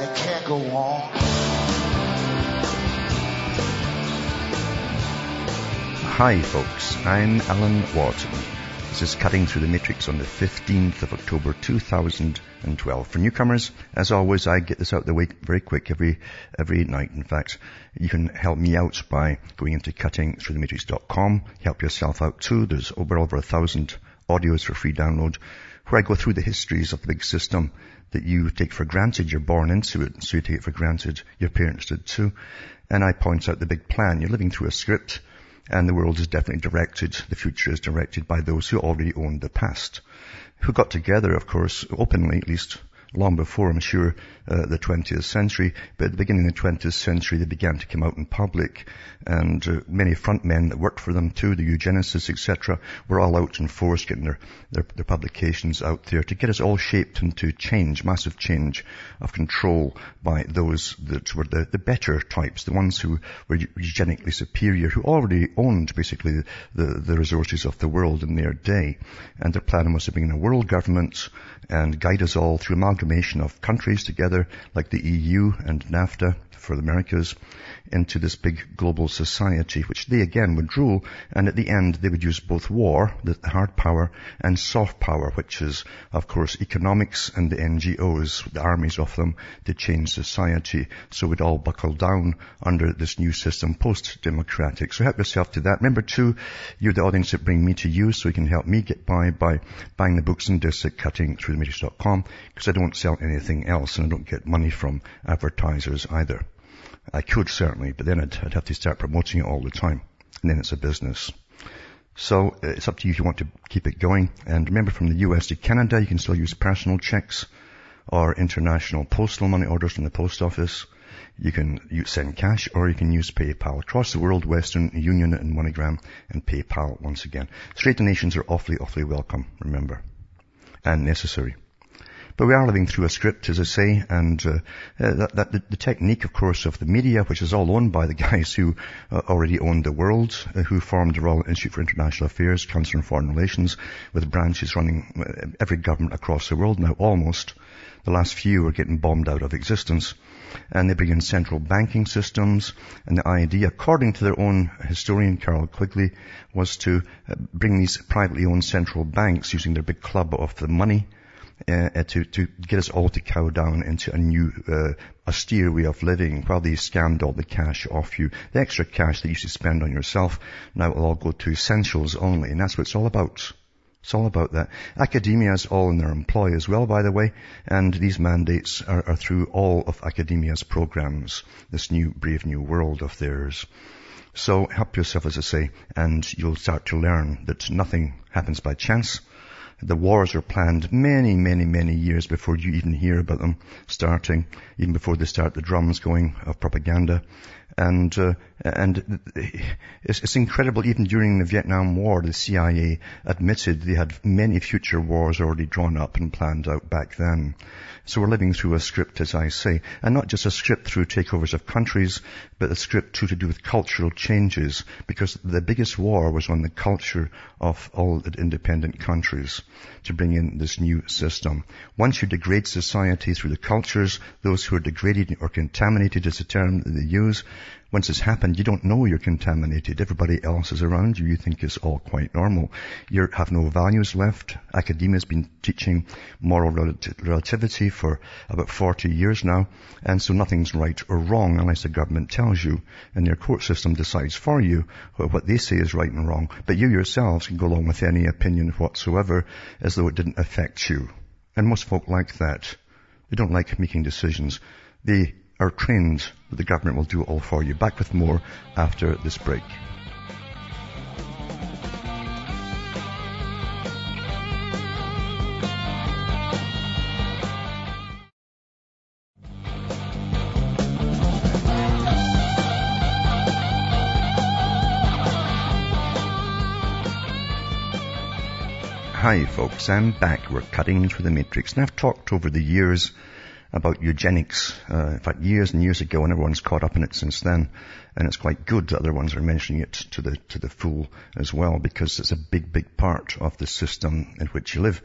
and it can't go on. Hi, folks. I'm Alan Watt. This is Cutting Through the Matrix on the 15th of October 2012. For newcomers, as always, I get this out the way very quick every, every night. In fact, you can help me out by going into cuttingthroughthematrix.com. Help yourself out too. There's over over a thousand audios for free download where I go through the histories of the big system that you take for granted. You're born into it, so you take it for granted. Your parents did too. And I point out the big plan. You're living through a script and the world is definitely directed, the future is directed by those who already owned the past, who got together, of course, openly at least, long before, I'm sure, uh, the 20th century. But at the beginning of the 20th century, they began to come out in public, and uh, many front men that worked for them too, the eugenicists, etc., were all out in force, getting their, their, their publications out there to get us all shaped into change, massive change of control by those that were the, the better types, the ones who were eugenically superior, who already owned basically the, the resources of the world in their day. And their plan was to bring in a world government and guide us all through amalgamation of countries together like the EU and NAFTA for the Americas into this big global society, which they again would rule, and at the end they would use both war, the hard power, and soft power, which is, of course, economics and the NGOs, the armies of them, to change society. So we'd all buckle down under this new system, post-democratic. So help yourself to that. Remember too, you're the audience that bring me to you, so you can help me get by by buying the books and discs at cuttingthroughthematrix.com, because I don't sell anything else, and I don't get money from advertisers either. I could certainly, but then I'd, I'd, have to start promoting it all the time. And then it's a business. So uh, it's up to you if you want to keep it going. And remember from the US to Canada, you can still use personal checks or international postal money orders from the post office. You can send cash or you can use PayPal. Across the world, Western Union and MoneyGram and PayPal once again. Straight donations are awfully, awfully welcome, remember. And necessary. But we are living through a script, as I say, and uh, uh, that, that the, the, technique, of course, of the media, which is all owned by the guys who uh, already owned the world, uh, who formed the Royal Institute for International Affairs, Council on Foreign Relations, with branches running uh, every government across the world now, almost. The last few are getting bombed out of existence. And they bring in central banking systems. And the idea, according to their own historian, Carroll Quigley, was to uh, bring these privately owned central banks using their big club of the money uh, to, to get us all to cow down into a new, uh, austere way of living while they scammed all the cash off you. The extra cash that you to spend on yourself now will all go to essentials only, and that's what it's all about. It's all about that. Academia is all in their employ as well, by the way, and these mandates are, are through all of academia's programs, this new, brave new world of theirs. So help yourself, as I say, and you'll start to learn that nothing happens by chance. The wars are planned many, many, many years before you even hear about them starting, even before they start the drums going of propaganda. And, uh, and it's, it's, incredible, even during the Vietnam War, the CIA admitted they had many future wars already drawn up and planned out back then. So we're living through a script, as I say, and not just a script through takeovers of countries, but a script too to do with cultural changes, because the biggest war was on the culture of all the independent countries to bring in this new system. Once you degrade society through the cultures, those who are degraded or contaminated is the term that they use, once it's happened, you don't know you're contaminated. Everybody else is around you. You think it's all quite normal. You have no values left. Academia's been teaching moral relativity for about 40 years now. And so nothing's right or wrong unless the government tells you and your court system decides for you what they say is right and wrong. But you yourselves can go along with any opinion whatsoever as though it didn't affect you. And most folk like that. They don't like making decisions. They are trained, the government will do all for you. Back with more after this break. Hi folks, I'm back. We're cutting through the matrix. And I've talked over the years about eugenics. Uh, in fact, years and years ago, and everyone's caught up in it since then. And it's quite good that other ones are mentioning it to the to the full as well, because it's a big, big part of the system in which you live.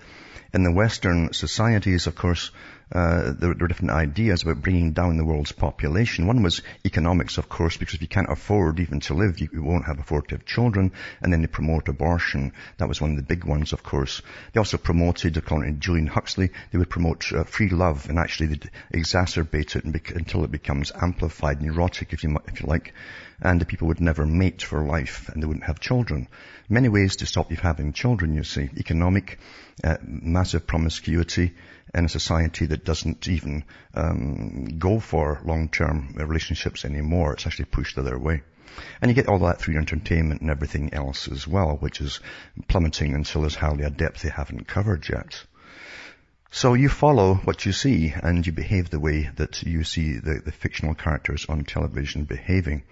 In the Western societies, of course, uh, there, were different ideas about bringing down the world's population. One was economics, of course, because if you can't afford even to live, you, you won't have afford to have children. And then they promote abortion. That was one of the big ones, of course. They also promoted, according to Julian Huxley, they would promote uh, free love, and actually they'd exacerbate it bec- until it becomes amplified, neurotic, if you if you like. And the people would never mate for life, and they wouldn't have children. Many ways to stop you having children, you see. Economic, uh, massive promiscuity, in a society that doesn't even um, go for long-term relationships anymore. It's actually pushed the other way. And you get all that through entertainment and everything else as well, which is plummeting until there's hardly a depth they haven't covered yet. So you follow what you see and you behave the way that you see the, the fictional characters on television behaving.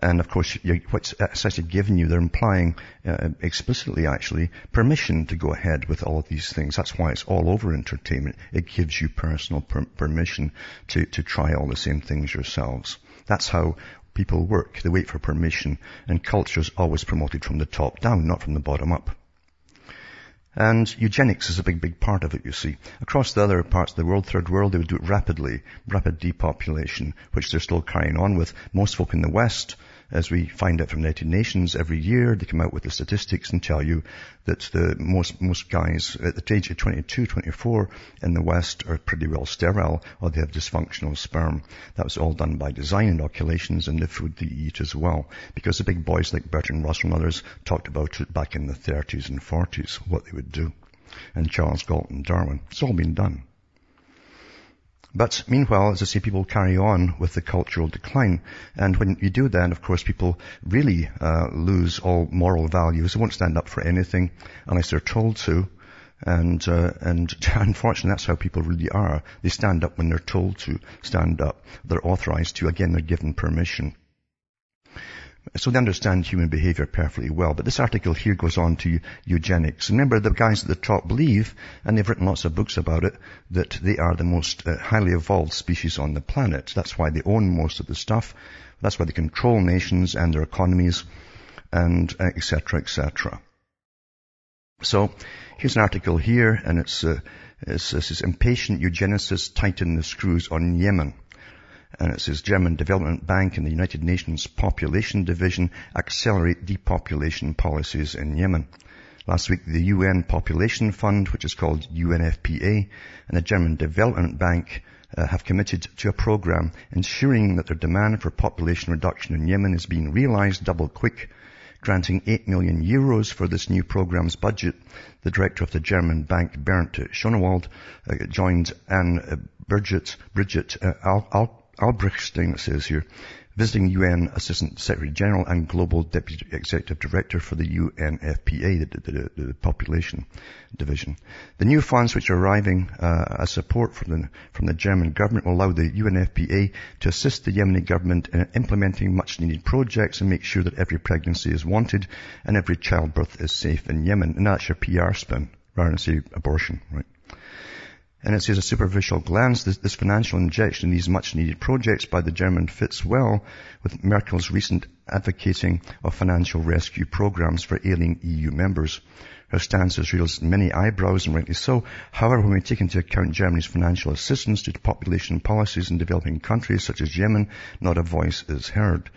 And of course, what's essentially given you, they're implying uh, explicitly actually permission to go ahead with all of these things. That's why it's all over entertainment. It gives you personal per- permission to, to try all the same things yourselves. That's how people work. They wait for permission and culture is always promoted from the top down, not from the bottom up. And eugenics is a big, big part of it, you see. Across the other parts of the world, third world, they would do it rapidly, rapid depopulation, which they're still carrying on with. Most folk in the West as we find out from the United Nations every year, they come out with the statistics and tell you that the most, most guys at the age of 22, 24 in the West are pretty well sterile or they have dysfunctional sperm. That was all done by design inoculations and the food they eat as well. Because the big boys like Bertrand Russell and others talked about it back in the 30s and 40s, what they would do. And Charles Galton Darwin. It's all been done. But meanwhile, as I say, people carry on with the cultural decline. And when you do that, of course, people really uh, lose all moral values. They won't stand up for anything unless they're told to. And, uh, and unfortunately, that's how people really are. They stand up when they're told to stand up. They're authorized to. Again, they're given permission. So they understand human behavior perfectly well. But this article here goes on to eugenics. Remember, the guys at the top believe, and they've written lots of books about it, that they are the most uh, highly evolved species on the planet. That's why they own most of the stuff. That's why they control nations and their economies, and etc., uh, etc. So here's an article here, and it's, uh, it's, it says impatient eugenicists tighten the screws on Yemen and it says German Development Bank and the United Nations Population Division accelerate depopulation policies in Yemen. Last week, the UN Population Fund, which is called UNFPA, and the German Development Bank uh, have committed to a program ensuring that their demand for population reduction in Yemen is being realized double quick, granting 8 million euros for this new program's budget. The director of the German bank, Bernd Schonewald, uh, joined Anne uh, Bridget, Bridget uh, Al, Al, Albrechtstein says here, visiting UN Assistant Secretary General and Global Deputy Executive Director for the UNFPA, the, the, the Population Division. The new funds which are arriving uh, as support from the, from the German government will allow the UNFPA to assist the Yemeni government in implementing much needed projects and make sure that every pregnancy is wanted and every childbirth is safe in Yemen. And that's your PR spin rather than say abortion, right? And it says a superficial glance, this, this, financial injection in these much needed projects by the German fits well with Merkel's recent advocating of financial rescue programs for ailing EU members. Her stance has raised many eyebrows and rightly so. However, when we take into account Germany's financial assistance to population policies in developing countries such as Yemen, not a voice is heard.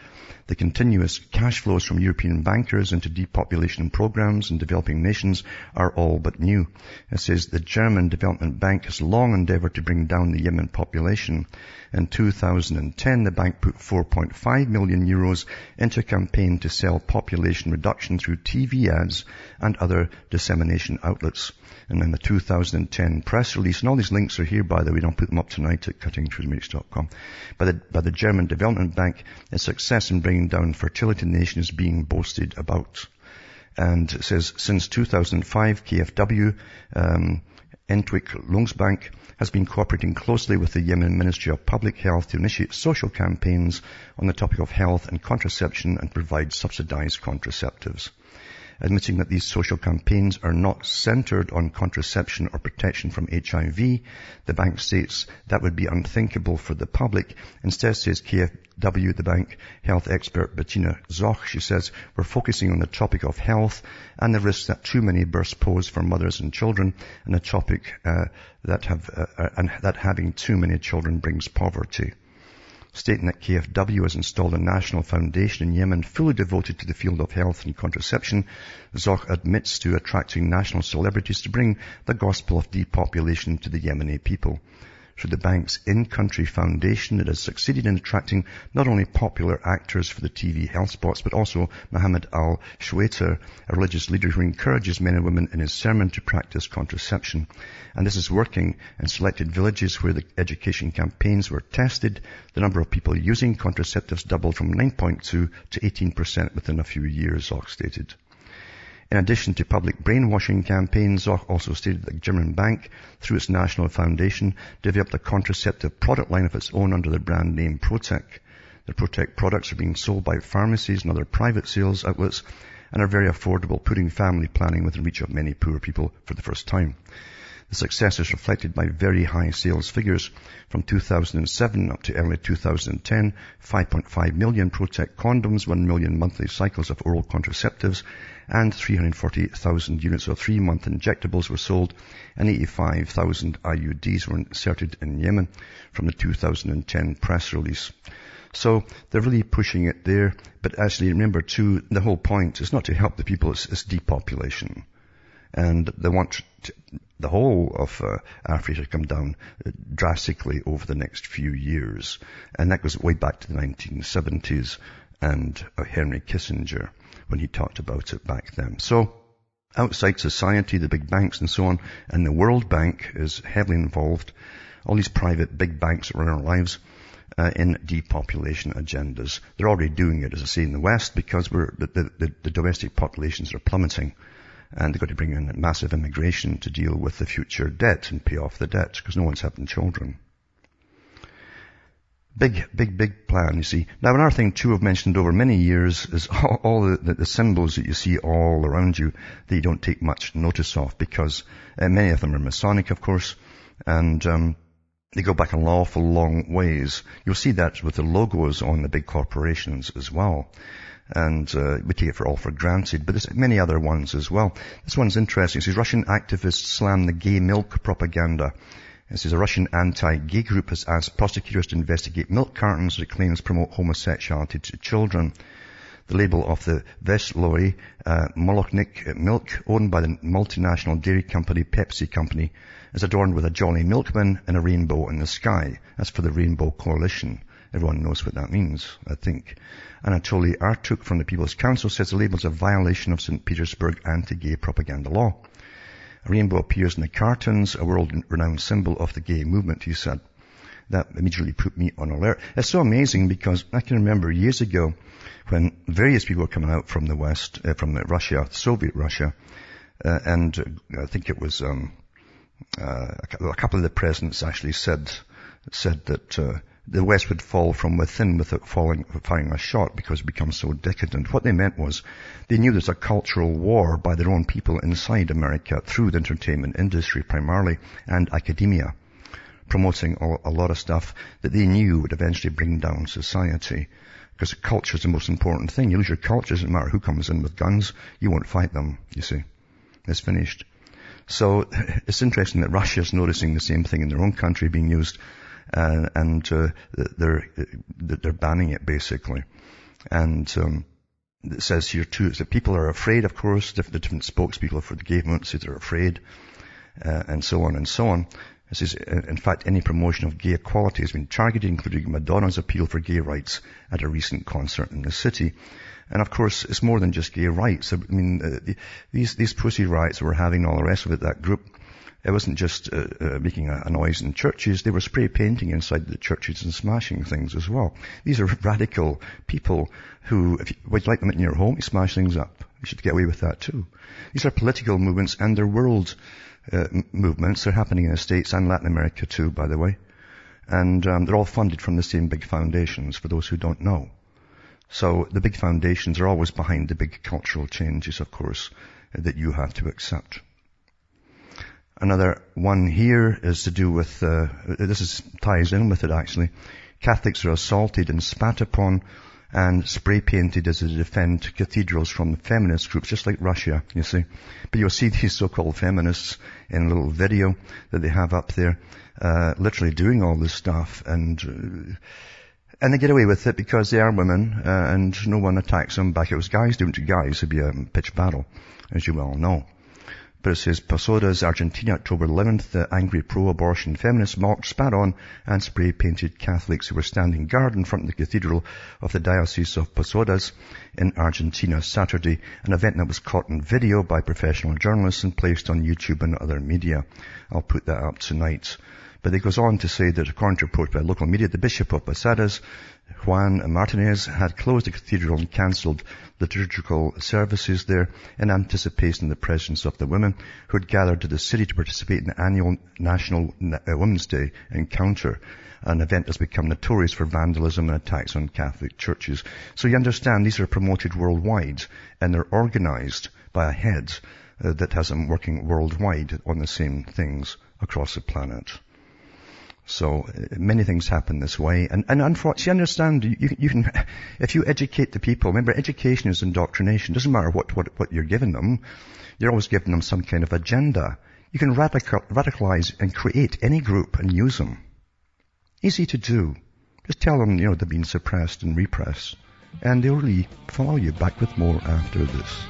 The continuous cash flows from European bankers into depopulation programs in developing nations are all but new. It says the German Development Bank has long endeavored to bring down the Yemen population. In 2010, the bank put 4.5 million euros into a campaign to sell population reduction through TV ads and other dissemination outlets. And then the 2010 press release, and all these links are here by the way, don't put them up tonight at cuttingthroughthematrix.com, by the, by the German Development Bank, its success in bringing down fertility in nations being boasted about. And it says, since 2005, KfW, um, Entwicklungsbank has been cooperating closely with the Yemen Ministry of Public Health to initiate social campaigns on the topic of health and contraception and provide subsidized contraceptives. Admitting that these social campaigns are not centered on contraception or protection from HIV. The bank states that would be unthinkable for the public. Instead says KFW, the bank health expert Bettina Zoch, she says, we're focusing on the topic of health and the risks that too many births pose for mothers and children and a topic uh, that have, uh, uh, and that having too many children brings poverty stating that KFW has installed a national foundation in Yemen fully devoted to the field of health and contraception. Zoch admits to attracting national celebrities to bring the gospel of depopulation to the Yemeni people through the bank's in-country foundation it has succeeded in attracting not only popular actors for the TV health spots, but also Muhammad al-Shweiter, a religious leader who encourages men and women in his sermon to practice contraception. And this is working in selected villages where the education campaigns were tested. The number of people using contraceptives doubled from 9.2 to 18% within a few years, Zoch stated. In addition to public brainwashing campaigns, Zoch also stated that German Bank, through its national foundation, developed a contraceptive product line of its own under the brand name Protec. The Protec products are being sold by pharmacies and other private sales outlets and are very affordable, putting family planning within reach of many poor people for the first time. The success is reflected by very high sales figures. From 2007 up to early 2010, 5.5 million Protec condoms, 1 million monthly cycles of oral contraceptives, and 340,000 units of three-month injectables were sold, and 85,000 IUDs were inserted in Yemen from the 2010 press release. So they're really pushing it there, but actually remember too, the whole point is not to help the people, it's, it's depopulation and they want to, the whole of uh, Africa to come down uh, drastically over the next few years. And that goes way back to the 1970s and uh, Henry Kissinger when he talked about it back then. So outside society, the big banks and so on, and the World Bank is heavily involved. All these private big banks run our lives. Uh, in depopulation agendas. They're already doing it, as I say, in the West because we're, the, the, the domestic populations are plummeting and they've got to bring in massive immigration to deal with the future debt and pay off the debt because no one's having children. Big, big, big plan, you see. Now another thing too I've mentioned over many years is all, the, the, symbols that you see all around you that you don't take much notice of because uh, many of them are Masonic, of course, and um, they go back an awful long ways. You'll see that with the logos on the big corporations as well and uh, we take it for all for granted, but there's many other ones as well. This one's interesting. It says Russian activists slam the gay milk propaganda. This is a Russian anti-gay group has asked prosecutors to investigate milk cartons that claims promote homosexuality to children. The label of the Vesloy uh, milk, owned by the multinational dairy company Pepsi Company, is adorned with a jolly milkman and a rainbow in the sky. That's for the Rainbow Coalition. Everyone knows what that means, I think. Anatoly Artyukh from the People's Council says the label is a violation of St. Petersburg anti-gay propaganda law. A rainbow appears in the cartons, a world-renowned symbol of the gay movement, he said. That immediately put me on alert. It's so amazing because I can remember years ago when various people were coming out from the West, uh, from Russia, Soviet Russia, uh, and uh, I think it was um, uh, a couple of the presidents actually said said that uh, the West would fall from within without falling, firing a shot because it becomes so decadent. What they meant was they knew there's a cultural war by their own people inside America through the entertainment industry primarily and academia promoting a lot of stuff that they knew would eventually bring down society. Because culture is the most important thing. You lose your culture, it doesn't matter who comes in with guns, you won't fight them, you see. It's finished. So it's interesting that Russia is noticing the same thing in their own country being used uh, and uh, they're they're banning it basically. And um, it says here too that people are afraid, of course. The different spokespeople for the gay movement say they're afraid, uh, and so on and so on. It says, in fact, any promotion of gay equality has been targeted, including Madonna's appeal for gay rights at a recent concert in the city. And of course, it's more than just gay rights. I mean, uh, these these Pussy Riots we're having, all the rest of it, that group it wasn't just uh, uh, making a, a, noise in churches. They were spray painting inside the churches and smashing things as well. These are radical people who, if you would like them in your home, you smash things up. You should get away with that too. These are political movements and they're world uh, movements. They're happening in the States and Latin America too, by the way. And um, they're all funded from the same big foundations, for those who don't know. So the big foundations are always behind the big cultural changes, of course, that you have to accept. Another one here is to do with, uh, this is, ties in with it actually. Catholics are assaulted and spat upon and spray painted as they defend cathedrals from feminist groups, just like Russia, you see. But you'll see these so-called feminists in a little video that they have up there, uh, literally doing all this stuff and, uh, and they get away with it because they are women, uh, and no one attacks them back. It was guys doing it to guys. It'd be a pitch battle, as you well know. But it says Posadas, Argentina, October 11th, the angry pro-abortion feminists mocked, spat on, and spray-painted Catholics who were standing guard in front of the cathedral of the Diocese of Posadas in Argentina Saturday, an event that was caught on video by professional journalists and placed on YouTube and other media. I'll put that up tonight. But it goes on to say that according to reports by local media, the Bishop of Posadas, Juan Martinez, had closed the cathedral and cancelled liturgical services there in anticipation of the presence of the women who had gathered to the city to participate in the annual National uh, Women's Day encounter an event that's become notorious for vandalism and attacks on Catholic churches. So you understand these are promoted worldwide and they're organized by a head uh, that has them working worldwide on the same things across the planet. So uh, many things happen this way. And, and unfortunately, you understand, you, you, can, if you educate the people, remember education is indoctrination. It doesn't matter what, what, what you're giving them. You're always giving them some kind of agenda. You can radical, radicalize and create any group and use them. Easy to do. Just tell them, you know, they're being suppressed and repressed. And they'll really follow you back with more after this.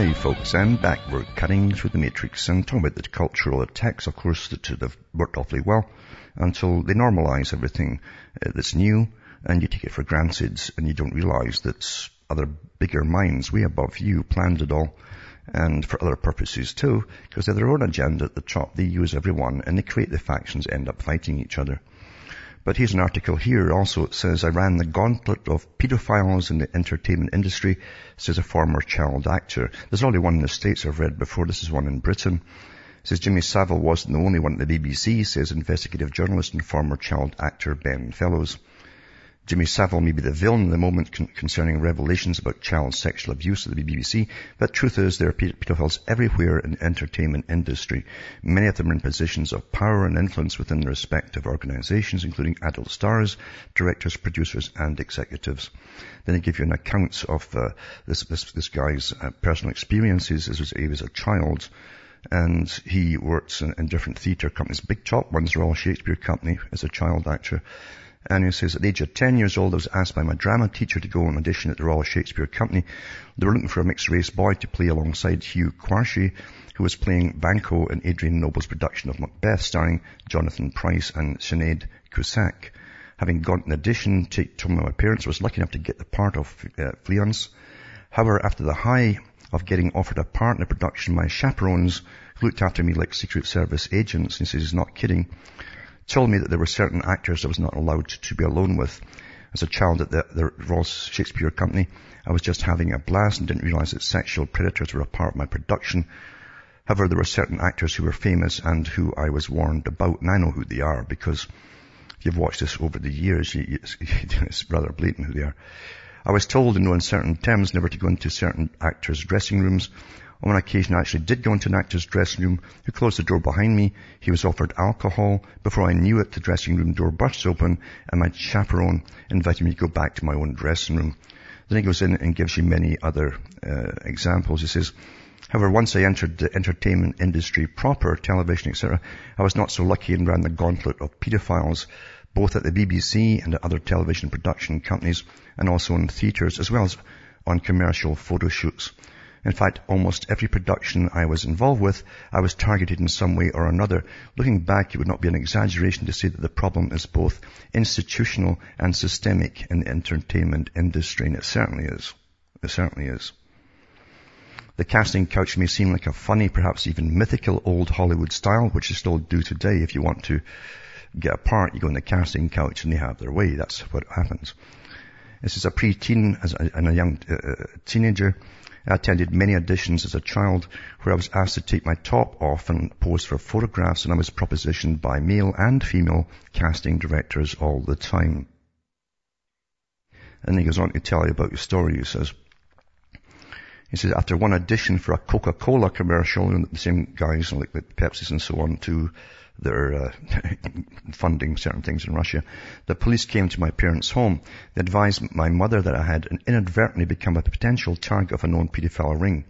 Hi folks, I'm back. We're cutting through the matrix and talking about the cultural attacks, of course, that have worked awfully well until they normalize everything uh, that's new and you take it for granted and you don't realize that other bigger minds way above you planned it all and for other purposes too, because they have their own agenda at the top. They use everyone and they create the factions, end up fighting each other. But here's an article here also. It says, I ran the gauntlet of pedophiles in the entertainment industry, says a former child actor. There's only one in the States I've read before. This is one in Britain. It says Jimmy Savile wasn't the only one at the BBC, says investigative journalist and former child actor Ben Fellows. Jimmy Savile may be the villain in the moment con- concerning revelations about child sexual abuse at the BBC, but truth is there are pedophiles everywhere in the entertainment industry. Many of them are in positions of power and influence within their respective organizations, including adult stars, directors, producers, and executives. Then they give you an account of uh, this, this, this guy's uh, personal experiences as he was a child and he works in, in different theatre companies. Big top one's Royal Shakespeare Company as a child actor. And he says, at the age of 10 years old, I was asked by my drama teacher to go on audition at the Royal Shakespeare Company. They were looking for a mixed race boy to play alongside Hugh Quarshie, who was playing Banquo in Adrian Noble's production of Macbeth, starring Jonathan Pryce and Sinead Cusack. Having gone an audition to, to my parents, was lucky enough to get the part of uh, Fleance. However, after the high of getting offered a part in the production, my chaperones, looked after me like Secret Service agents, and he says he's not kidding, told me that there were certain actors I was not allowed to be alone with. As a child at the, the Royal Shakespeare Company, I was just having a blast and didn't realize that sexual predators were a part of my production. However, there were certain actors who were famous and who I was warned about, and I know who they are because if you've watched this over the years, you, you, it's rather blatant who they are. I was told in no uncertain terms never to go into certain actors' dressing rooms on one occasion, I actually did go into an actor's dressing room who closed the door behind me. He was offered alcohol. Before I knew it, the dressing room door burst open and my chaperone invited me to go back to my own dressing room. Then he goes in and gives you many other uh, examples. He says, However, once I entered the entertainment industry proper, television, etc., I was not so lucky and ran the gauntlet of pedophiles, both at the BBC and at other television production companies, and also in theatres, as well as on commercial photo shoots. In fact, almost every production I was involved with, I was targeted in some way or another. Looking back, it would not be an exaggeration to say that the problem is both institutional and systemic in the entertainment industry, and it certainly is. It certainly is. The casting couch may seem like a funny, perhaps even mythical old Hollywood style, which is still do today. If you want to get a part, you go on the casting couch and they have their way. That's what happens. This is a pre-teen and a young uh, uh, teenager. I attended many auditions as a child where I was asked to take my top off and pose for photographs and I was propositioned by male and female casting directors all the time. And he goes on to tell you about your story. He says, he says, after one audition for a Coca-Cola commercial, and the same guys like the Pepsis and so on to their uh, funding certain things in Russia. The police came to my parents' home. They advised my mother that I had inadvertently become a potential target of a known paedophile ring.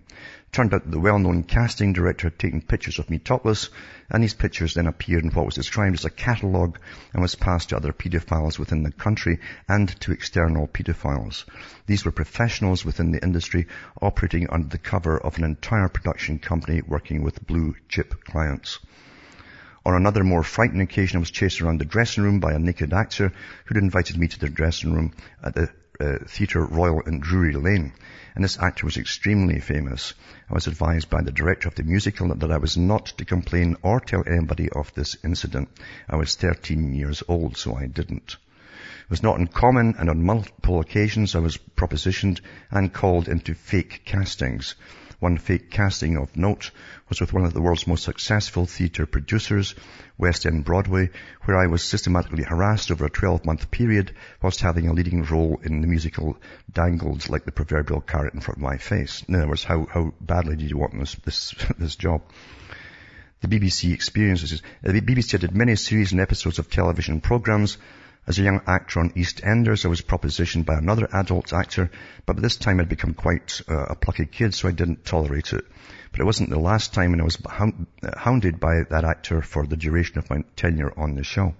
Turned out that the well-known casting director had taken pictures of me topless, and these pictures then appeared in what was described as a catalogue and was passed to other paedophiles within the country and to external paedophiles. These were professionals within the industry operating under the cover of an entire production company working with blue chip clients. On another more frightening occasion, I was chased around the dressing room by a naked actor who'd invited me to their dressing room at the uh, Theatre Royal in Drury Lane. And this actor was extremely famous. I was advised by the director of the musical that I was not to complain or tell anybody of this incident. I was 13 years old, so I didn't. It was not uncommon, and on multiple occasions I was propositioned and called into fake castings. One fake casting of note was with one of the world's most successful theatre producers, West End Broadway, where I was systematically harassed over a 12-month period whilst having a leading role in the musical dangled like the proverbial carrot in front of my face. In other words, how, how badly did you want this, this, this job? The BBC experiences. The BBC did many series and episodes of television programs as a young actor on EastEnders, I was propositioned by another adult actor, but by this time I'd become quite uh, a plucky kid, so I didn't tolerate it. But it wasn't the last time, and I was hounded by that actor for the duration of my tenure on the show.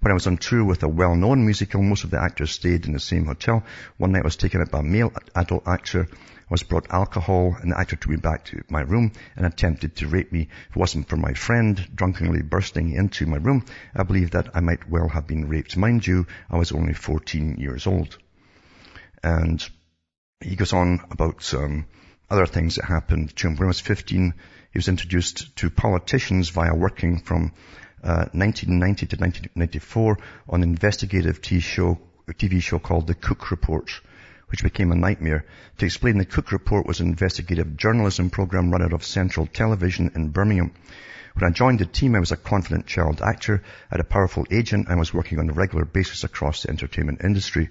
When I was on tour with a well-known musical, most of the actors stayed in the same hotel. One night I was taken up by a male adult actor. I was brought alcohol and the actor took me back to my room and attempted to rape me. If it wasn't for my friend drunkenly bursting into my room, I believe that I might well have been raped. Mind you, I was only 14 years old. And he goes on about um, other things that happened to him. When I was 15, he was introduced to politicians via working from 1990 uh, to 1994 on an investigative TV show, TV show called The Cook Report, which became a nightmare. To explain, The Cook Report was an investigative journalism program run out of Central Television in Birmingham. When I joined the team, I was a confident child actor, had a powerful agent, and was working on a regular basis across the entertainment industry.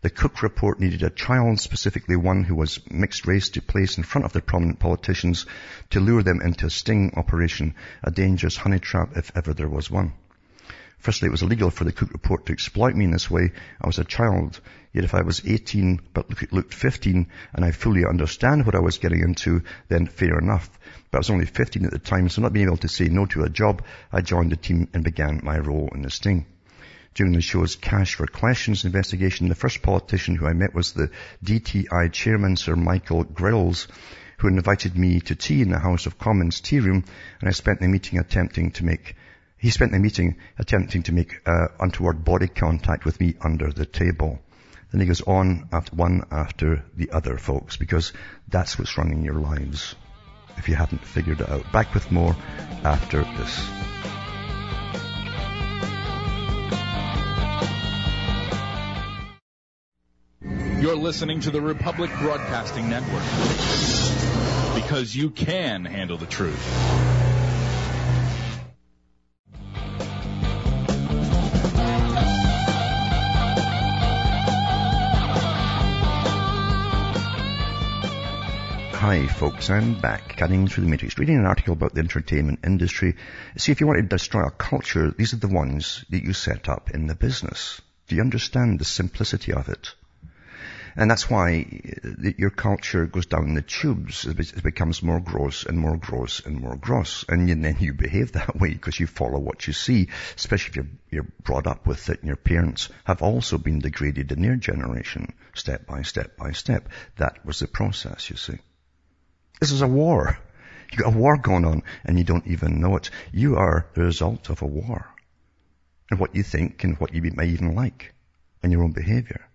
The Cook report needed a child, specifically one who was mixed race, to place in front of the prominent politicians to lure them into a sting operation, a dangerous honey trap if ever there was one. Firstly, it was illegal for the Cook report to exploit me in this way. I was a child. Yet if I was 18 but looked 15 and I fully understand what I was getting into, then fair enough. But I was only 15 at the time, so not being able to say no to a job, I joined the team and began my role in the sting. During the show's Cash for Questions investigation, the first politician who I met was the DTI chairman, Sir Michael Grylls, who invited me to tea in the House of Commons tea room, and I spent the meeting attempting to make he spent the meeting attempting to make uh, untoward body contact with me under the table. Then he goes on after one after the other, folks, because that's what's running your lives if you haven't figured it out. Back with more after this. You're listening to the Republic Broadcasting Network because you can handle the truth. Hi folks, I'm back, cutting through the matrix, reading an article about the entertainment industry. See, if you want to destroy a culture, these are the ones that you set up in the business. Do you understand the simplicity of it? And that's why uh, your culture goes down the tubes. It becomes more gross and more gross and more gross. And then you behave that way because you follow what you see, especially if you're, you're brought up with it and your parents have also been degraded in their generation, step by step by step. That was the process, you see. This is a war. You've got a war going on and you don't even know it. You are the result of a war. And what you think and what you may even like and your own behavior.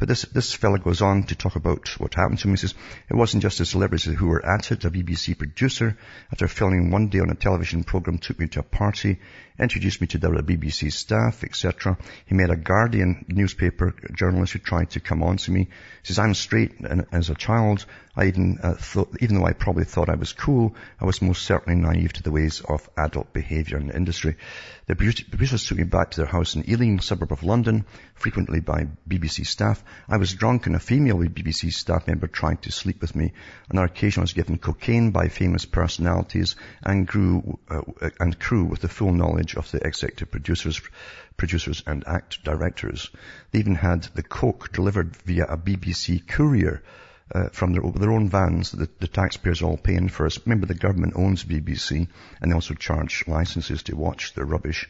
But this, this fella goes on to talk about what happened to him. He says, it wasn't just the celebrities who were at it. A BBC producer, after filming one day on a television program, took me to a party, introduced me to the BBC staff, etc. He met a Guardian newspaper journalist who tried to come on to me. He says, I'm straight, and as a child, I even uh, thought, even though I probably thought I was cool, I was most certainly naive to the ways of adult behaviour in the industry. The producers took me back to their house in Ealing, suburb of London, frequently by BBC staff. I was drunk and a female BBC staff member tried to sleep with me. On our occasion I was given cocaine by famous personalities and, grew, uh, and crew with the full knowledge of the executive producers, producers and act directors. They even had the coke delivered via a BBC courier uh, from their, their, own vans that the, taxpayers all paying for us. Remember the government owns BBC and they also charge licenses to watch their rubbish.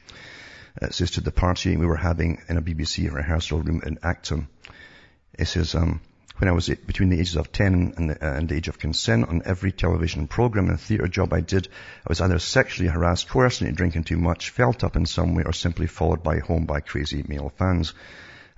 Uh, says to the party we were having in a BBC rehearsal room in Acton. It says, um, when I was between the ages of 10 and the, uh, and the, age of consent on every television program and theatre job I did, I was either sexually harassed, coerced into drinking too much, felt up in some way, or simply followed by home by crazy male fans.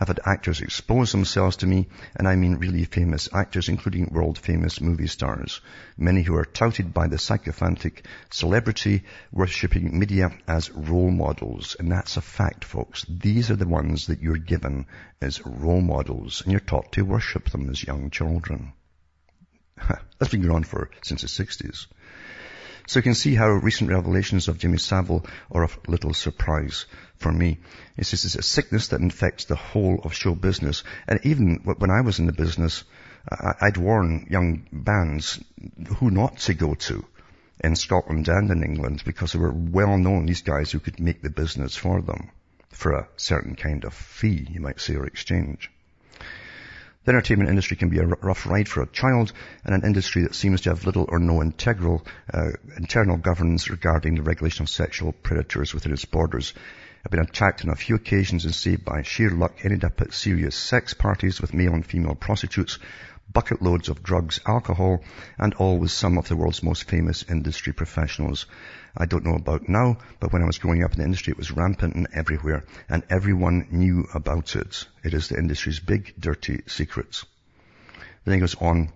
I've had actors expose themselves to me, and I mean really famous actors, including world famous movie stars. Many who are touted by the sycophantic celebrity worshipping media as role models. And that's a fact, folks. These are the ones that you're given as role models, and you're taught to worship them as young children. That's been going on for since the 60s. So you can see how recent revelations of Jimmy Savile are of little surprise for me. It's just it's a sickness that infects the whole of show business. And even when I was in the business, I'd warn young bands who not to go to in Scotland and in England because they were well known, these guys who could make the business for them for a certain kind of fee, you might say, or exchange. The entertainment industry can be a rough ride for a child and an industry that seems to have little or no integral, uh, internal governance regarding the regulation of sexual predators within its borders. I've been attacked on a few occasions and saved by sheer luck ended up at serious sex parties with male and female prostitutes, bucket loads of drugs, alcohol, and all with some of the world's most famous industry professionals. I don't know about now, but when I was growing up in the industry, it was rampant and everywhere, and everyone knew about it. It is the industry's big, dirty secrets. Then he goes on,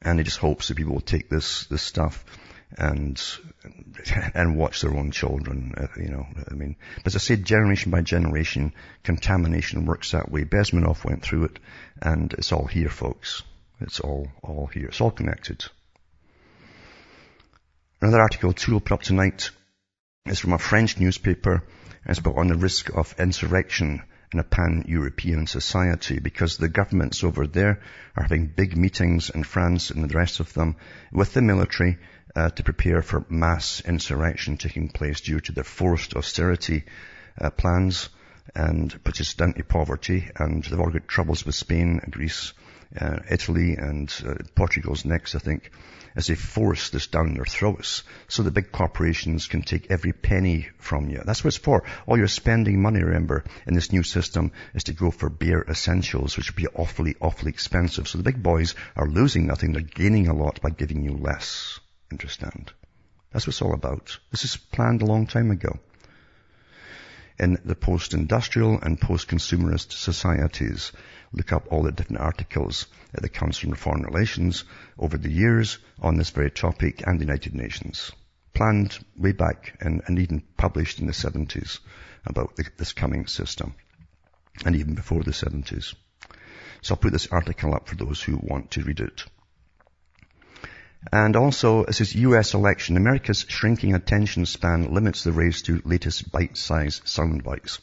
and he just hopes that people will take this, this stuff and, and watch their own children, uh, you know, I mean, but as I said, generation by generation, contamination works that way. Bezmenov went through it, and it's all here, folks. It's all, all here. It's all connected. Another article to put up tonight is from a French newspaper. It's about on the risk of insurrection in a pan-European society because the governments over there are having big meetings in France and the rest of them with the military uh, to prepare for mass insurrection taking place due to their forced austerity uh, plans and persistent poverty and they've all got troubles with Spain, and Greece, uh, Italy and uh, Portugal's next, I think, as they force this down their throats so the big corporations can take every penny from you. That's what it's for. All your spending money, remember, in this new system is to go for bare essentials, which would be awfully, awfully expensive. So the big boys are losing nothing. They're gaining a lot by giving you less. Understand? That's what it's all about. This is planned a long time ago in the post-industrial and post-consumerist societies. Look up all the different articles at the Council on Foreign Relations over the years on this very topic and the United Nations. Planned way back and, and even published in the 70s about the, this coming system. And even before the 70s. So I'll put this article up for those who want to read it. And also, it says U.S. election. America's shrinking attention span limits the race to latest bite-sized sound bites.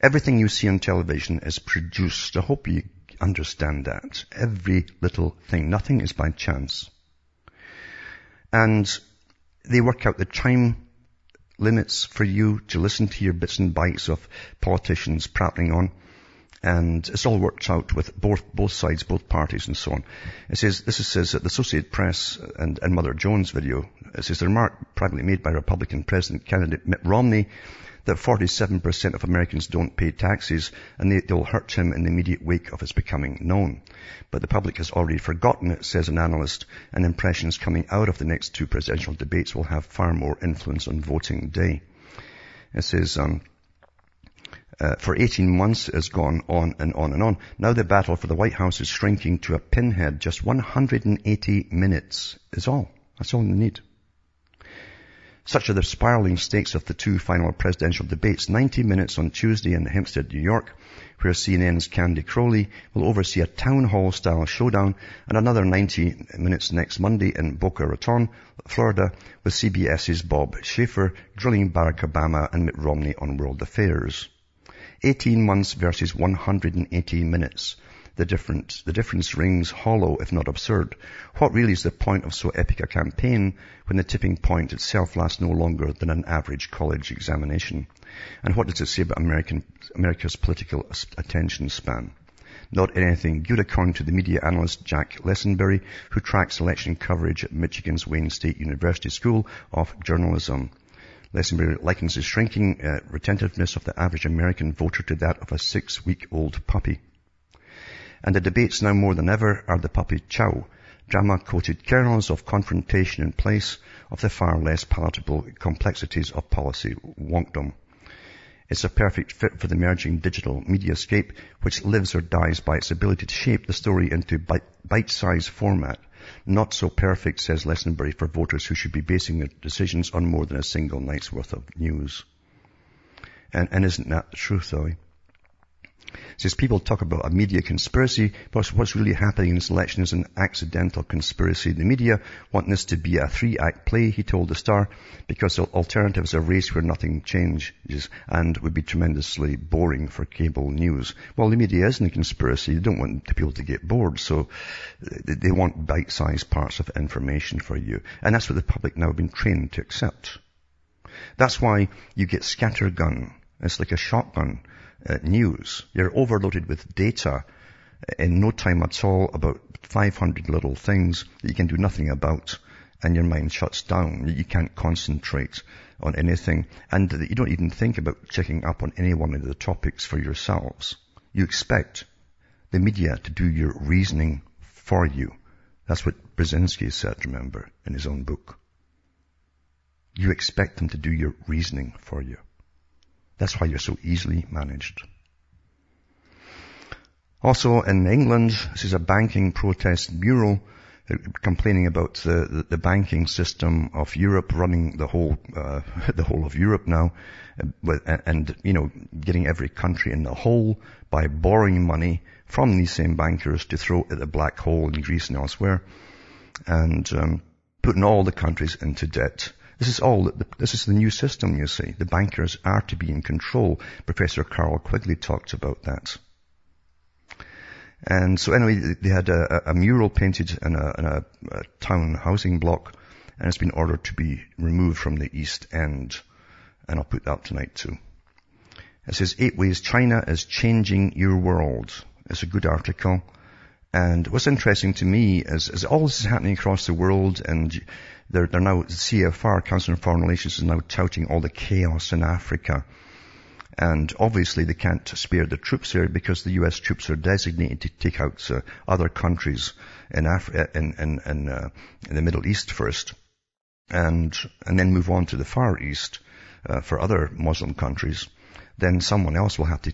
Everything you see on television is produced. I hope you understand that. Every little thing. Nothing is by chance. And they work out the time limits for you to listen to your bits and bites of politicians prattling on and it's all worked out with both, both sides, both parties and so on. It says, this is says that the Associated Press and, and Mother Jones video, it says the remark privately made by Republican President candidate Mitt Romney that 47% of Americans don't pay taxes and they, they'll hurt him in the immediate wake of its becoming known. But the public has already forgotten it, says an analyst, and impressions coming out of the next two presidential debates will have far more influence on voting day. It says, um, uh, for 18 months has gone on and on and on. Now the battle for the White House is shrinking to a pinhead. Just 180 minutes is all. That's all you need. Such are the spiraling stakes of the two final presidential debates. 90 minutes on Tuesday in Hempstead, New York, where CNN's Candy Crowley will oversee a town hall style showdown and another 90 minutes next Monday in Boca Raton, Florida, with CBS's Bob Schieffer drilling Barack Obama and Mitt Romney on world affairs. 18 months versus 180 minutes. The difference, the difference rings hollow, if not absurd. What really is the point of so epic a campaign when the tipping point itself lasts no longer than an average college examination? And what does it say about American, America's political attention span? Not anything good according to the media analyst Jack Lessenberry, who tracks election coverage at Michigan's Wayne State University School of Journalism. Lessenberry likens the shrinking uh, retentiveness of the average American voter to that of a six-week-old puppy. And the debates now more than ever are the puppy chow, drama-coated kernels of confrontation in place of the far less palatable complexities of policy wonkdom. It's a perfect fit for the emerging digital mediascape, which lives or dies by its ability to shape the story into bite-sized format. Not so perfect, says Lessenberry, for voters who should be basing their decisions on more than a single night's worth of news. And, and isn't that the truth, though? Eh? Says people talk about a media conspiracy, but what's really happening in this election is an accidental conspiracy. The media want this to be a three-act play, he told the Star, because the alternative is a race where nothing changes and would be tremendously boring for cable news. Well, the media isn't a conspiracy. They don't want people to get bored, so they want bite-sized parts of information for you. And that's what the public now have been trained to accept. That's why you get scattergun. It's like a shotgun uh, news. You're overloaded with data in no time at all about 500 little things that you can do nothing about and your mind shuts down. You can't concentrate on anything and you don't even think about checking up on any one of the topics for yourselves. You expect the media to do your reasoning for you. That's what Brzezinski said, remember, in his own book. You expect them to do your reasoning for you. That's why you're so easily managed. Also in England, this is a banking protest mural uh, complaining about the, the, banking system of Europe running the whole, uh, the whole of Europe now, uh, and, you know, getting every country in the hole by borrowing money from these same bankers to throw at the black hole in Greece and elsewhere, and um, putting all the countries into debt. This is all, that, this is the new system, you see. The bankers are to be in control. Professor Carroll Quigley talked about that. And so anyway, they had a, a mural painted in, a, in a, a, town housing block, and it's been ordered to be removed from the East End. And I'll put that up tonight too. It says, Eight Ways China is Changing Your World. It's a good article. And what's interesting to me is, is all this is happening across the world and they're, they're now, CFR, Council on Foreign Relations, is now touting all the chaos in Africa. And obviously they can't spare the troops here because the US troops are designated to take out uh, other countries in, Af- in, in, in, uh, in, the Middle East first. And, and then move on to the Far East, uh, for other Muslim countries then someone else will have to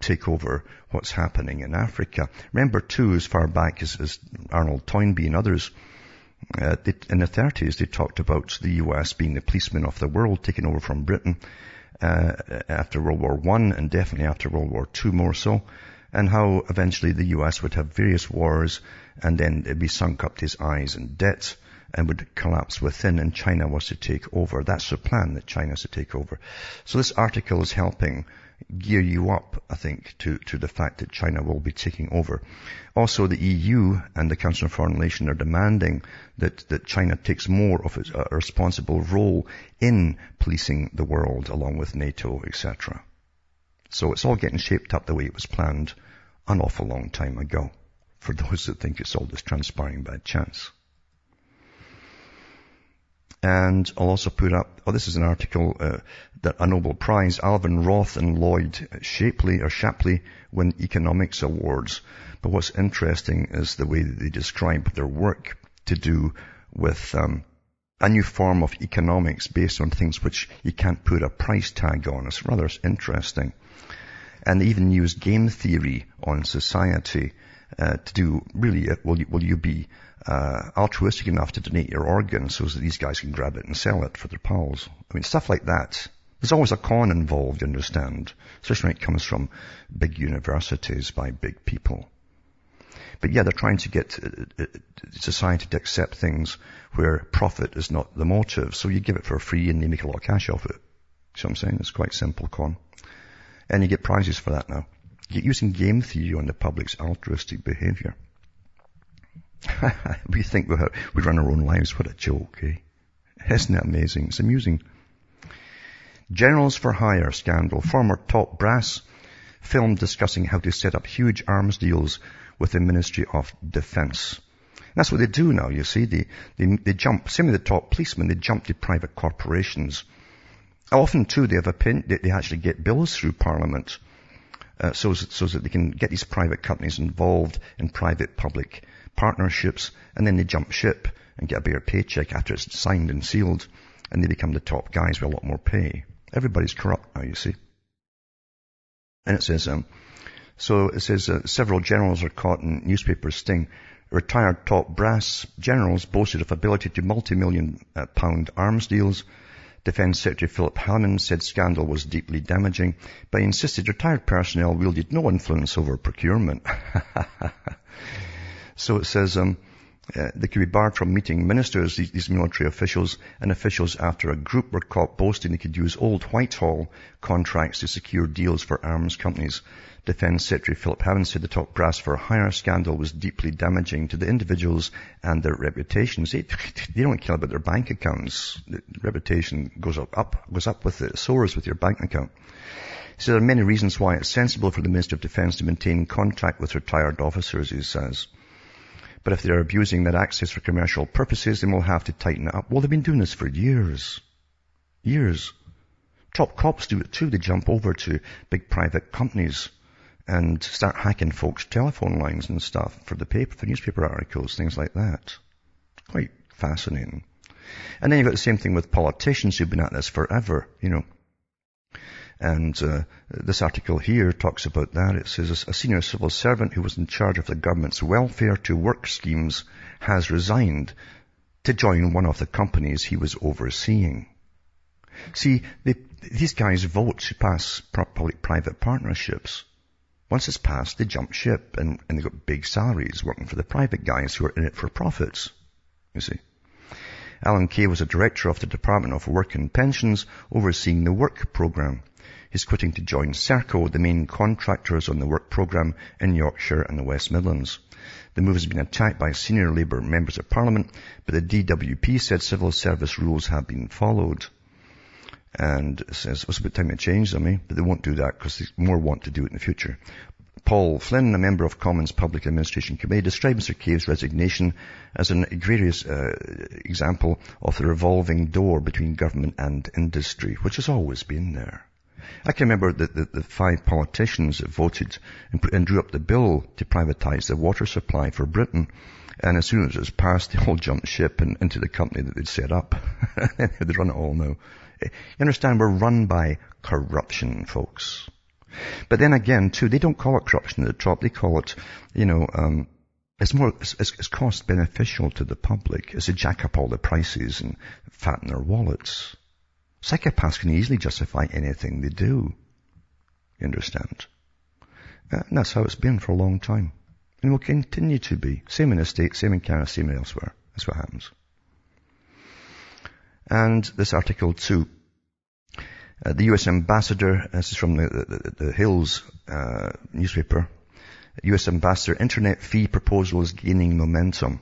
take over what's happening in Africa. Remember too, as far back as, as Arnold Toynbee and others, uh, in the 30s, they talked about the U.S. being the policeman of the world, taking over from Britain uh, after World War One and definitely after World War Two more so, and how eventually the U.S. would have various wars and then it'd be sunk up to his eyes in debt and would collapse within and China was to take over. That's the plan that China's to take over. So this article is helping gear you up, I think, to, to the fact that China will be taking over. Also, the EU and the Council of Foreign Relations are demanding that, that China takes more of a uh, responsible role in policing the world along with NATO, etc. So it's all getting shaped up the way it was planned an awful long time ago, for those that think it's all just transpiring by chance. And I'll also put up, oh, this is an article uh, that a Nobel Prize, Alvin Roth and Lloyd Shapley or Shapley win economics awards. But what's interesting is the way that they describe their work to do with um, a new form of economics based on things which you can't put a price tag on. It's rather interesting. And they even use game theory on society uh, to do really, uh, will you, will you be uh, altruistic enough to donate your organ so that these guys can grab it and sell it for their pals? I mean, stuff like that. There's always a con involved, you understand, especially when it comes from big universities by big people. But yeah, they're trying to get uh, uh, society to accept things where profit is not the motive. So you give it for free and they make a lot of cash off it. See what I'm saying? It's quite simple con. And you get prizes for that now. You're using game theory on the public's altruistic behavior. we think we would run our own lives. What a joke, eh? Isn't that amazing? It's amusing. Generals for Hire scandal. Former top brass film discussing how to set up huge arms deals with the Ministry of Defense. That's what they do now, you see. They, they, they jump, same with the top policemen, they jump to private corporations. Often too, they have a pin, they, they actually get bills through Parliament, uh, so, so that they can get these private companies involved in private public partnerships, and then they jump ship and get a bigger paycheck after it's signed and sealed, and they become the top guys with a lot more pay. Everybody's corrupt now, you see. And it says, um, so it says uh, several generals are caught in newspaper sting. Retired top brass generals boasted of ability to multi-million uh, pound arms deals. Defense Secretary Philip Hammond said scandal was deeply damaging, but he insisted retired personnel wielded no influence over procurement. so it says, um, uh, they could be barred from meeting ministers, these, these, military officials, and officials after a group were caught boasting they could use old Whitehall contracts to secure deals for arms companies. Defense Secretary Philip Hammond said the top brass for a hire scandal was deeply damaging to the individuals and their reputations. They, they don't care about their bank accounts. The reputation goes up, up, goes up with it, soars with your bank account. So there are many reasons why it's sensible for the Minister of Defence to maintain contact with retired officers, he says. But if they're abusing that access for commercial purposes, then we'll have to tighten it up. Well, they've been doing this for years. Years. Top cops do it too. They jump over to big private companies and start hacking folks' telephone lines and stuff for the paper, for newspaper articles, things like that. Quite fascinating. And then you've got the same thing with politicians who've been at this forever, you know. And uh, this article here talks about that. It says a senior civil servant who was in charge of the government's welfare to work schemes has resigned to join one of the companies he was overseeing. See, they, these guys vote to pass public-private partnerships. Once it's passed, they jump ship and, and they've got big salaries working for the private guys who are in it for profits. You see. Alan Cave was a director of the Department of Work and Pensions overseeing the work program. He's quitting to join Serco, the main contractors on the work programme in Yorkshire and the West Midlands. The move has been attacked by senior Labour members of Parliament, but the DWP said civil service rules have been followed. And it says, it's about time to change them, eh? But they won't do that because they more want to do it in the future. Paul Flynn, a member of Commons Public Administration Committee, described Mr. Cave's resignation as an egregious uh, example of the revolving door between government and industry, which has always been there. I can remember that the, the, five politicians that voted and, and drew up the bill to privatise the water supply for Britain. And as soon as it was passed, they all jumped ship and, into the company that they'd set up. they'd run it all now. You understand, we're run by corruption, folks. But then again, too, they don't call it corruption at the top. They call it, you know, um, it's more, it's, it's cost beneficial to the public. It's to jack up all the prices and fatten their wallets. Psychopaths can easily justify anything they do. You understand? Uh, and that's how it's been for a long time. And will continue to be. Same in the States, same in Canada, same elsewhere. That's what happens. And this article too. Uh, the U.S. ambassador, this is from the, the, the Hills uh, newspaper, U.S. ambassador internet fee proposal is gaining momentum.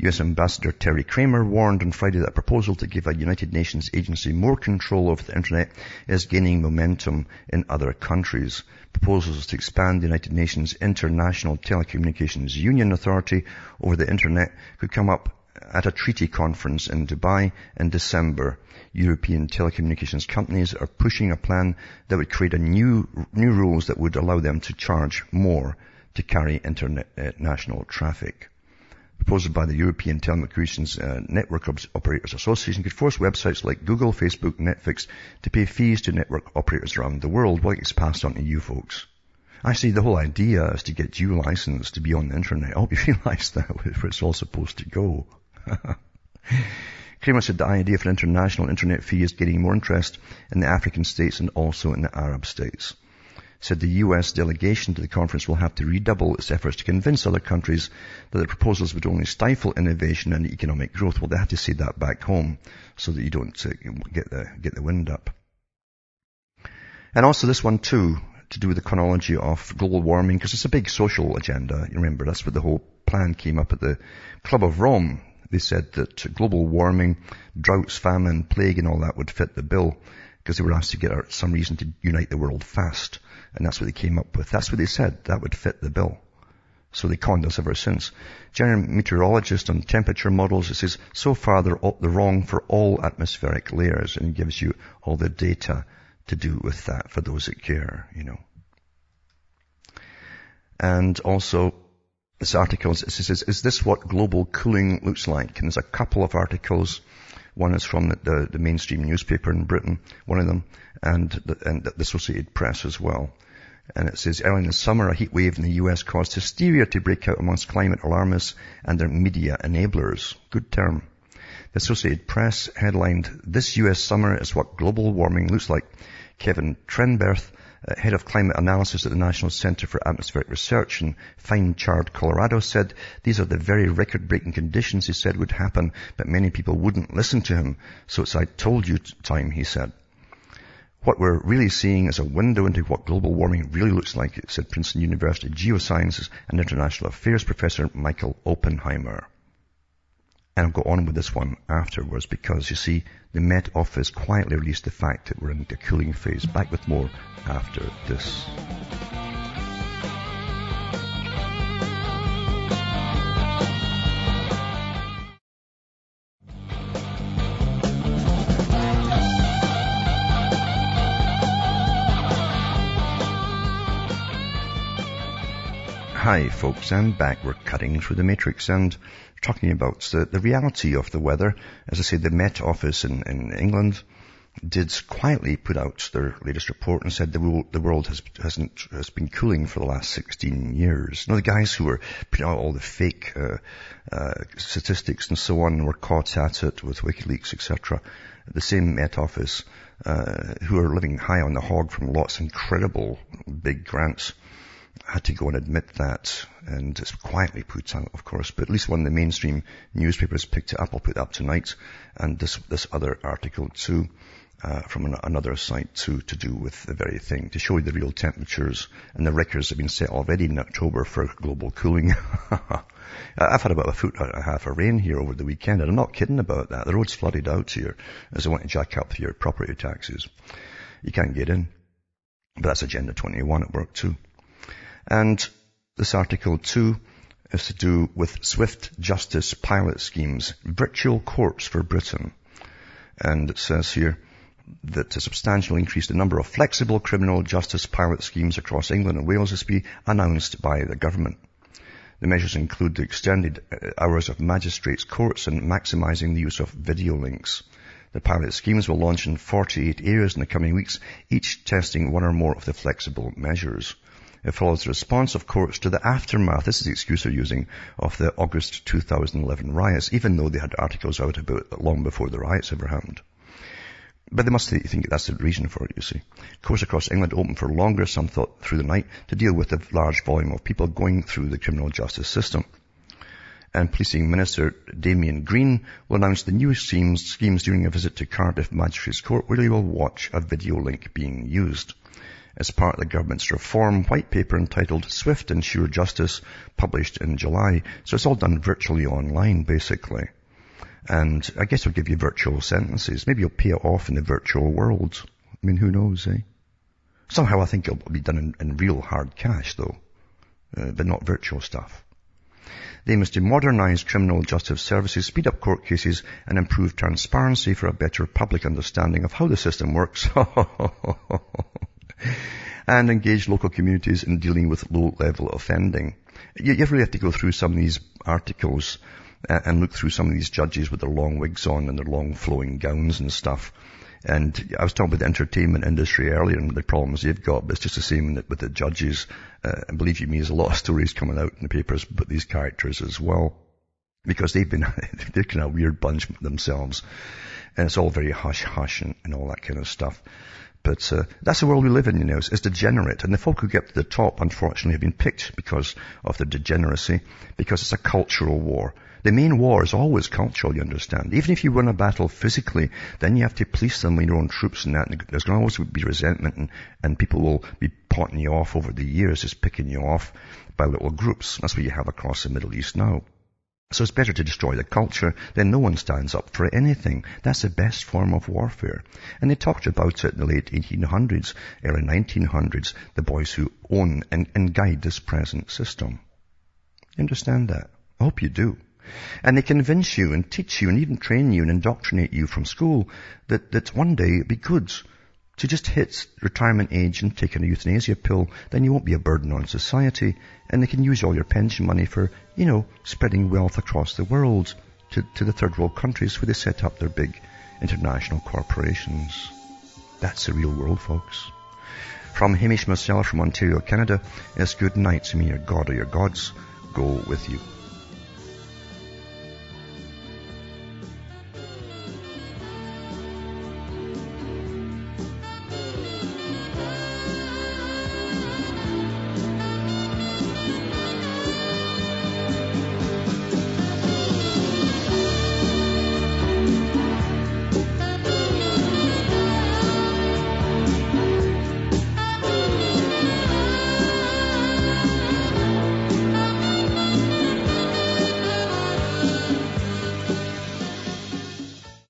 U.S. Ambassador Terry Kramer warned on Friday that a proposal to give a United Nations agency more control over the Internet is gaining momentum in other countries. Proposals to expand the United Nations International Telecommunications Union Authority over the Internet could come up at a treaty conference in Dubai in December. European telecommunications companies are pushing a plan that would create a new, new rules that would allow them to charge more to carry international eh, traffic proposed by the European Telecommunications uh, Network Operators Association could force websites like Google, Facebook, Netflix to pay fees to network operators around the world while it's passed on to you folks. Actually, the whole idea is to get you licensed to be on the internet. I hope you realize that where it's all supposed to go. Kramer said the idea for an international internet fee is getting more interest in the African states and also in the Arab states. Said the US delegation to the conference will have to redouble its efforts to convince other countries that the proposals would only stifle innovation and economic growth. Well, they have to say that back home so that you don't uh, get the, get the wind up. And also this one too, to do with the chronology of global warming, because it's a big social agenda. You remember, that's what the whole plan came up at the Club of Rome. They said that global warming, droughts, famine, plague and all that would fit the bill because they were asked to get some reason to unite the world fast. And that's what they came up with. That's what they said. That would fit the bill. So they conned us ever since. General meteorologist on temperature models, it says, so far they're, they're wrong for all atmospheric layers and gives you all the data to do with that for those that care, you know. And also, this article it says, is this what global cooling looks like? And there's a couple of articles. One is from the, the, the mainstream newspaper in Britain, one of them, and the, and the Associated Press as well. And it says, early in the summer, a heat wave in the US caused hysteria to break out amongst climate alarmists and their media enablers. Good term. The Associated Press headlined, This US summer is what global warming looks like. Kevin Trenberth, uh, head of climate analysis at the National Center for Atmospheric Research in Fine Charred, Colorado, said these are the very record-breaking conditions he said would happen, but many people wouldn't listen to him. So it's I told you time, he said. What we're really seeing is a window into what global warming really looks like, said Princeton University Geosciences and International Affairs professor Michael Oppenheimer. And I'll go on with this one afterwards because you see, the Met Office quietly released the fact that we're in the cooling phase. Back with more after this. Hi folks, I'm back. We're cutting through the matrix and talking about the, the reality of the weather. As I say, the Met Office in, in England did quietly put out their latest report and said the world, the world has, hasn't, has been cooling for the last 16 years. Know, the guys who were putting out all the fake, uh, uh, statistics and so on were caught at it with WikiLeaks, etc. The same Met Office, uh, who are living high on the hog from lots of incredible big grants, had to go and admit that, and it's quietly put out, of course, but at least one of the mainstream newspapers picked it up. I'll put it up tonight, and this this other article too. Uh, from an, another site too, to do with the very thing, to show you the real temperatures and the records have been set already in October for global cooling. I've had about a foot and a half of rain here over the weekend, and I'm not kidding about that. The road's flooded out here as I want to jack up your property taxes. You can't get in. But that's Agenda 21 at work too. And this article too is to do with swift justice pilot schemes, virtual courts for Britain. And it says here that a substantial increase in the number of flexible criminal justice pilot schemes across England and Wales is to be announced by the government. The measures include the extended uh, hours of magistrates' courts and maximising the use of video links. The pilot schemes will launch in 48 areas in the coming weeks, each testing one or more of the flexible measures. It follows the response of courts to the aftermath, this is the excuse they're using, of the August 2011 riots, even though they had articles out about it long before the riots ever happened. But they must think that's the reason for it, you see. Courts across England open for longer, some thought through the night, to deal with the large volume of people going through the criminal justice system. And Policing Minister Damian Green will announce the new schemes during a visit to Cardiff Magistrates Court where he will watch a video link being used as part of the government's reform white paper entitled Swift and Sure Justice, published in July. So it's all done virtually online, basically. And I guess it'll give you virtual sentences. Maybe you'll pay it off in the virtual world. I mean, who knows, eh? Somehow I think it'll be done in, in real hard cash, though, uh, but not virtual stuff. They must modernize criminal justice services, speed up court cases, and improve transparency for a better public understanding of how the system works. and engage local communities in dealing with low-level offending. You, you really have to go through some of these articles uh, and look through some of these judges with their long wigs on and their long flowing gowns and stuff. And I was talking about the entertainment industry earlier and the problems they've got, but it's just the same with the judges. Uh, and believe you me, there's a lot of stories coming out in the papers about these characters as well. Because they've been, they're kind of a weird bunch themselves. And it's all very hush hush and, and all that kind of stuff. But uh, that's the world we live in, you know, it's, degenerate. And the folk who get to the top, unfortunately, have been picked because of the degeneracy, because it's a cultural war. The main war is always cultural, you understand. Even if you win a battle physically, then you have to police them with your own troops and that. And there's going to always be resentment and, and people will be potting you off over the years, just picking you off by little groups. That's what you have across the Middle East now. So it's better to destroy the culture, then no one stands up for anything. That's the best form of warfare. And they talked about it in the late 1800s, early 1900s, the boys who own and, and guide this present system. You understand that? I hope you do. And they convince you and teach you and even train you and indoctrinate you from school that, that one day it'd be good to just hit retirement age and take a euthanasia pill, then you won't be a burden on society and they can use all your pension money for, you know, spreading wealth across the world to, to the third world countries where they set up their big international corporations. That's the real world, folks. From Hamish myself from Ontario, Canada, it's good night to me, your God or your gods go with you.